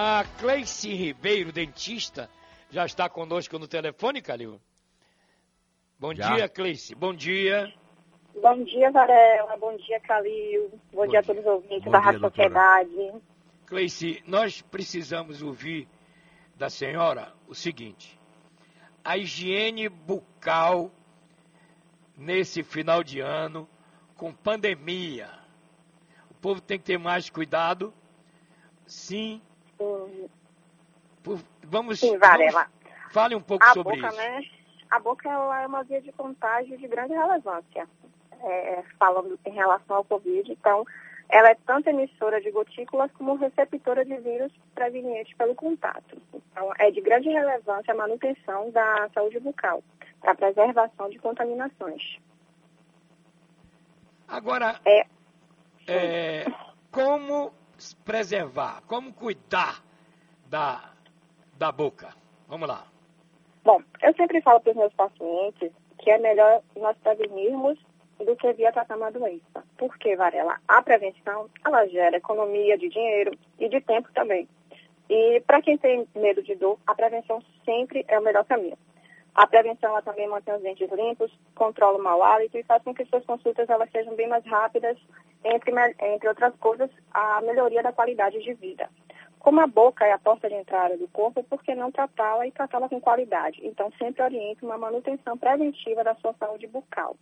A Cleice Ribeiro, dentista, já está conosco no telefone, Calil? Bom já. dia, Cleice. Bom dia. Bom dia, Varela. Bom dia, Calil. Bom, Bom dia, dia, a todos os ouvintes Bom da Rádio Sociedade. Cleice, nós precisamos ouvir da senhora o seguinte: a higiene bucal nesse final de ano, com pandemia. O povo tem que ter mais cuidado. Sim, Vamos, Sim, Varela. Vamos, fale um pouco a sobre boca, isso. Né, a boca é uma via de contágio de grande relevância, é, falando em relação ao Covid. Então, ela é tanto emissora de gotículas como receptora de vírus provenientes pelo contato. Então, é de grande relevância a manutenção da saúde bucal, para a preservação de contaminações. Agora, é, é, como preservar, como cuidar da, da boca? Vamos lá. Bom, eu sempre falo para os meus pacientes que é melhor nós prevenirmos do que via tratar uma doença. Por quê, Varela? A prevenção, ela gera economia de dinheiro e de tempo também. E para quem tem medo de dor, a prevenção sempre é o melhor caminho. A prevenção ela também mantém os dentes limpos, controla o mau hálito e faz com que suas consultas elas sejam bem mais rápidas, entre, entre outras coisas, a melhoria da qualidade de vida. Como a boca é a porta de entrada do corpo, por que não tratá-la e tratá-la com qualidade? Então, sempre oriente uma manutenção preventiva da sua saúde bucal.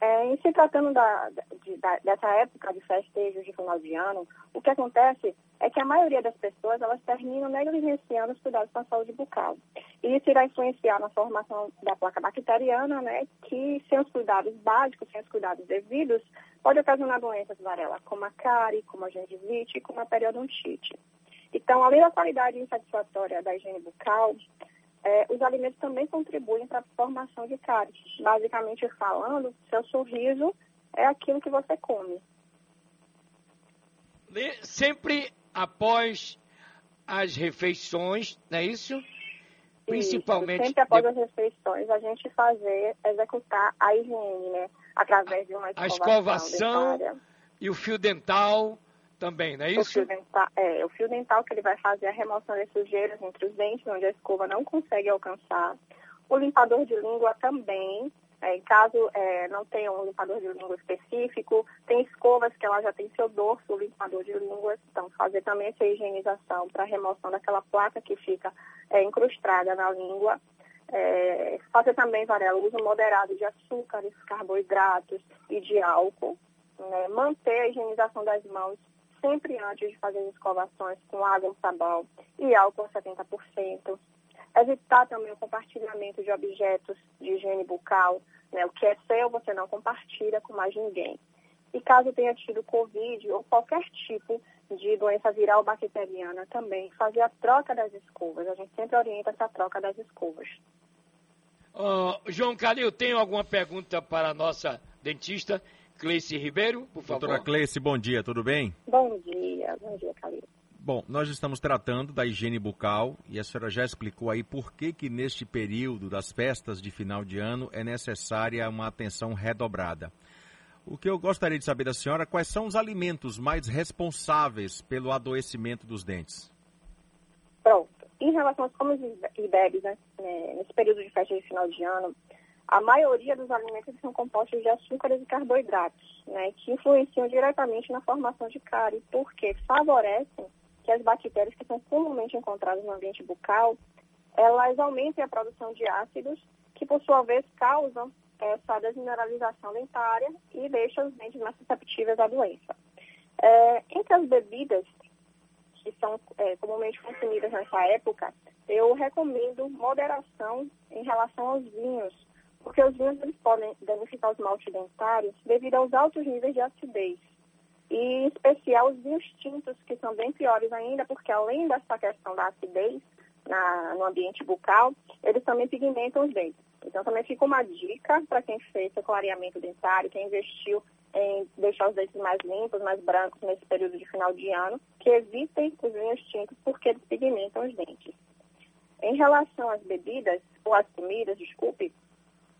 É, em se tratando da, de, da, dessa época de festejos de final de ano, o que acontece é que a maioria das pessoas elas terminam negligenciando os cuidados com a saúde bucal. E isso irá influenciar na formação da placa bacteriana, né, que sem os cuidados básicos, sem os cuidados devidos, pode ocasionar doenças varela, como a cárie, como a gengivite como a periodontite. Então, além da qualidade insatisfatória da higiene bucal, é, os alimentos também contribuem para a formação de cáries. Basicamente falando, seu sorriso é aquilo que você come. Sempre após as refeições, não é isso? Principalmente. Isso, sempre após as refeições, a gente fazer, executar a higiene, né? Através de uma escovação. A escovação e o fio dental também, não é isso? O fio, dental, é, o fio dental que ele vai fazer a remoção das sujeiras entre os dentes, onde a escova não consegue alcançar. O limpador de língua também, é, caso é, não tenha um limpador de língua específico, tem escovas que ela já tem seu dorso, o limpador de língua, então fazer também essa higienização para remoção daquela placa que fica é, incrustada na língua. É, fazer também, Varela, o uso moderado de açúcares, carboidratos e de álcool. Né? Manter a higienização das mãos sempre antes de fazer as escovações com água, sabão e álcool 70%. Evitar também o compartilhamento de objetos de higiene bucal. Né? O que é seu, você não compartilha com mais ninguém. E caso tenha tido Covid ou qualquer tipo de doença viral bacteriana também, fazer a troca das escovas. A gente sempre orienta essa troca das escovas. João Calil, tem alguma pergunta para a nossa dentista? Cleice Ribeiro, por favor. Doutora Cleice, bom dia, tudo bem? Bom dia, bom dia, Calil. Bom, nós estamos tratando da higiene bucal e a senhora já explicou aí por que que neste período das festas de final de ano é necessária uma atenção redobrada. O que eu gostaria de saber da senhora, quais são os alimentos mais responsáveis pelo adoecimento dos dentes? Pronto. Em relação aos comes e bebes, né, nesse período de festa de final de ano, a maioria dos alimentos são compostos de açúcares e carboidratos, né, que influenciam diretamente na formação de cárie, porque favorecem que as bactérias que são comumente encontradas no ambiente bucal, elas aumentem a produção de ácidos, que por sua vez causam essa desmineralização dentária e deixam os dentes mais susceptíveis à doença. É, entre as bebidas que são é, comumente consumidas nessa época, eu recomendo moderação em relação aos vinhos, porque os vinhos eles podem danificar os maltes dentários devido aos altos níveis de acidez. E, em especial, os vinhos tintos, que são bem piores ainda, porque além dessa questão da acidez na, no ambiente bucal, eles também pigmentam os dentes. Então, também fica uma dica para quem fez seu clareamento dentário, quem investiu em deixar os dentes mais limpos, mais brancos nesse período de final de ano, que evitem os vinhos tintos, porque eles pigmentam os dentes. Em relação às bebidas, ou às comidas, desculpe,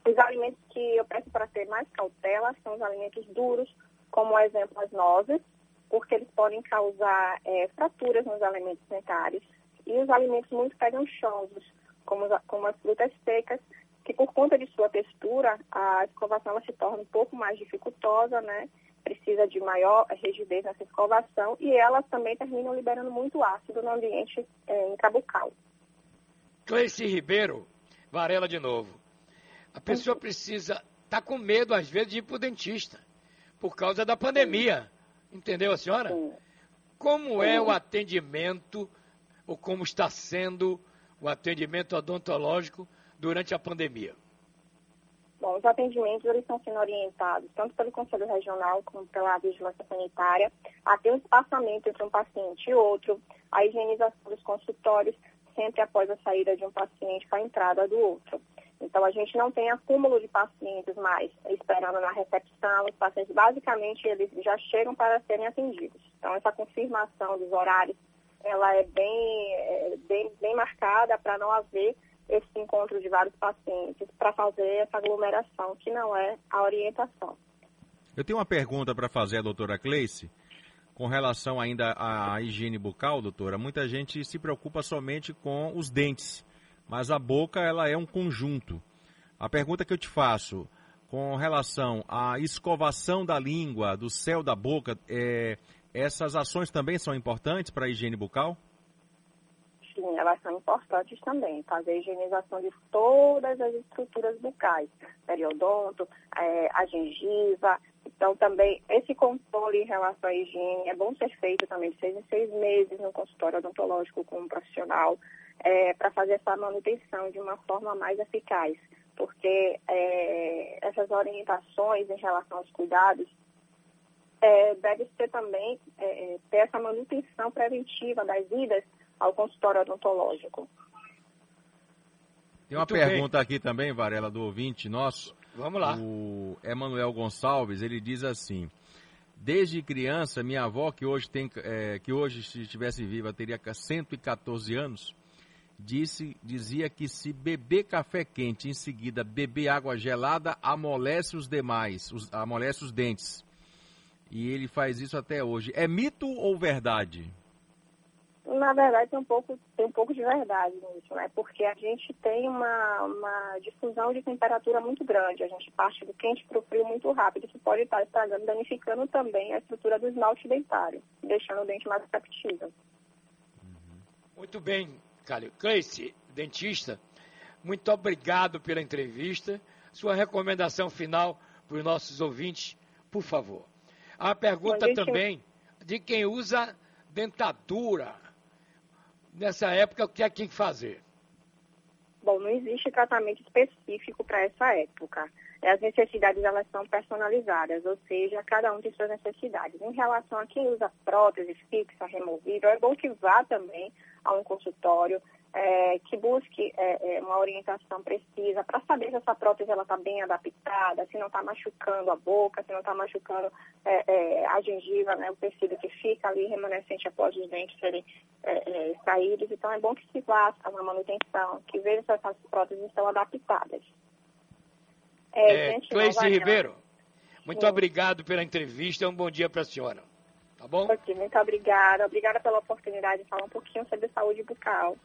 os alimentos que eu peço para ter mais cautela são os alimentos duros, como, exemplo, as nozes, porque eles podem causar é, fraturas nos alimentos dentários e os alimentos muito peganchosos, como, como as frutas secas, que por conta de sua textura, a escovação ela se torna um pouco mais dificultosa, né? Precisa de maior rigidez nessa escovação e elas também terminam liberando muito ácido no ambiente é, intrabucal. Cleice Ribeiro, Varela de novo. A pessoa precisa, tá com medo às vezes de ir para o dentista, por causa da pandemia. Entendeu a senhora? Como é o atendimento, ou como está sendo o atendimento odontológico durante a pandemia? Bom, os atendimentos eles estão sendo orientados tanto pelo Conselho Regional como pela Vigilância Sanitária a ter um espaçamento entre um paciente e outro, a higienização dos consultórios sempre após a saída de um paciente para a entrada do outro. Então, a gente não tem acúmulo de pacientes mais esperando na recepção. Os pacientes, basicamente, eles já chegam para serem atendidos. Então, essa confirmação dos horários, ela é bem, é, bem, bem marcada para não haver esse encontro de vários pacientes, para fazer essa aglomeração, que não é a orientação. Eu tenho uma pergunta para fazer doutora Cleice. Com relação ainda à higiene bucal, doutora, muita gente se preocupa somente com os dentes, mas a boca ela é um conjunto. A pergunta que eu te faço, com relação à escovação da língua, do céu da boca, é, essas ações também são importantes para a higiene bucal? Sim, elas são importantes também. Fazer a higienização de todas as estruturas bucais, periodonto, é, a gengiva, então, também, esse controle em relação à higiene é bom ser feito também de seis em seis meses no consultório odontológico com um profissional, é, para fazer essa manutenção de uma forma mais eficaz. Porque é, essas orientações em relação aos cuidados é, deve ser também é, é, ter essa manutenção preventiva das idas ao consultório odontológico. Tem uma Muito pergunta bem. aqui também, Varela, do ouvinte nosso. Vamos lá. O Emanuel Gonçalves, ele diz assim: Desde criança, minha avó, que hoje, tem, é, que hoje se estivesse viva, teria 114 anos, disse, dizia que se beber café quente em seguida beber água gelada, amolece os demais, os, amolece os dentes. E ele faz isso até hoje. É mito ou verdade? Na verdade, tem um pouco, tem um pouco de verdade nisso, né? Porque a gente tem uma, uma difusão de temperatura muito grande. A gente parte do quente para o frio muito rápido. Isso pode estar estragando, danificando também a estrutura do esmalte dentário, deixando o dente mais captivo. Muito bem, Cálio. Cleice, dentista, muito obrigado pela entrevista. Sua recomendação final para os nossos ouvintes, por favor. A pergunta também de quem usa dentadura nessa época, o que é que fazer? Bom, não existe tratamento específico para essa época. As necessidades elas são personalizadas, ou seja, cada um tem suas necessidades. Em relação a quem usa prótese fixa, removível, é bom que vá também a um consultório é, que busque é, é uma orientação precisa para saber se essa prótese está bem adaptada, se não está machucando a boca, se não está machucando é, é, a gengiva, né, o tecido que fica ali remanescente após os dentes serem é, extraídos. Então, é bom que se faça uma manutenção, que veja se essas próteses estão adaptadas. É, gente, Cleice Ribeiro, muito Sim. obrigado pela entrevista. Um bom dia para a senhora. Tá bom? muito obrigada. Obrigada pela oportunidade de falar um pouquinho sobre saúde bucal.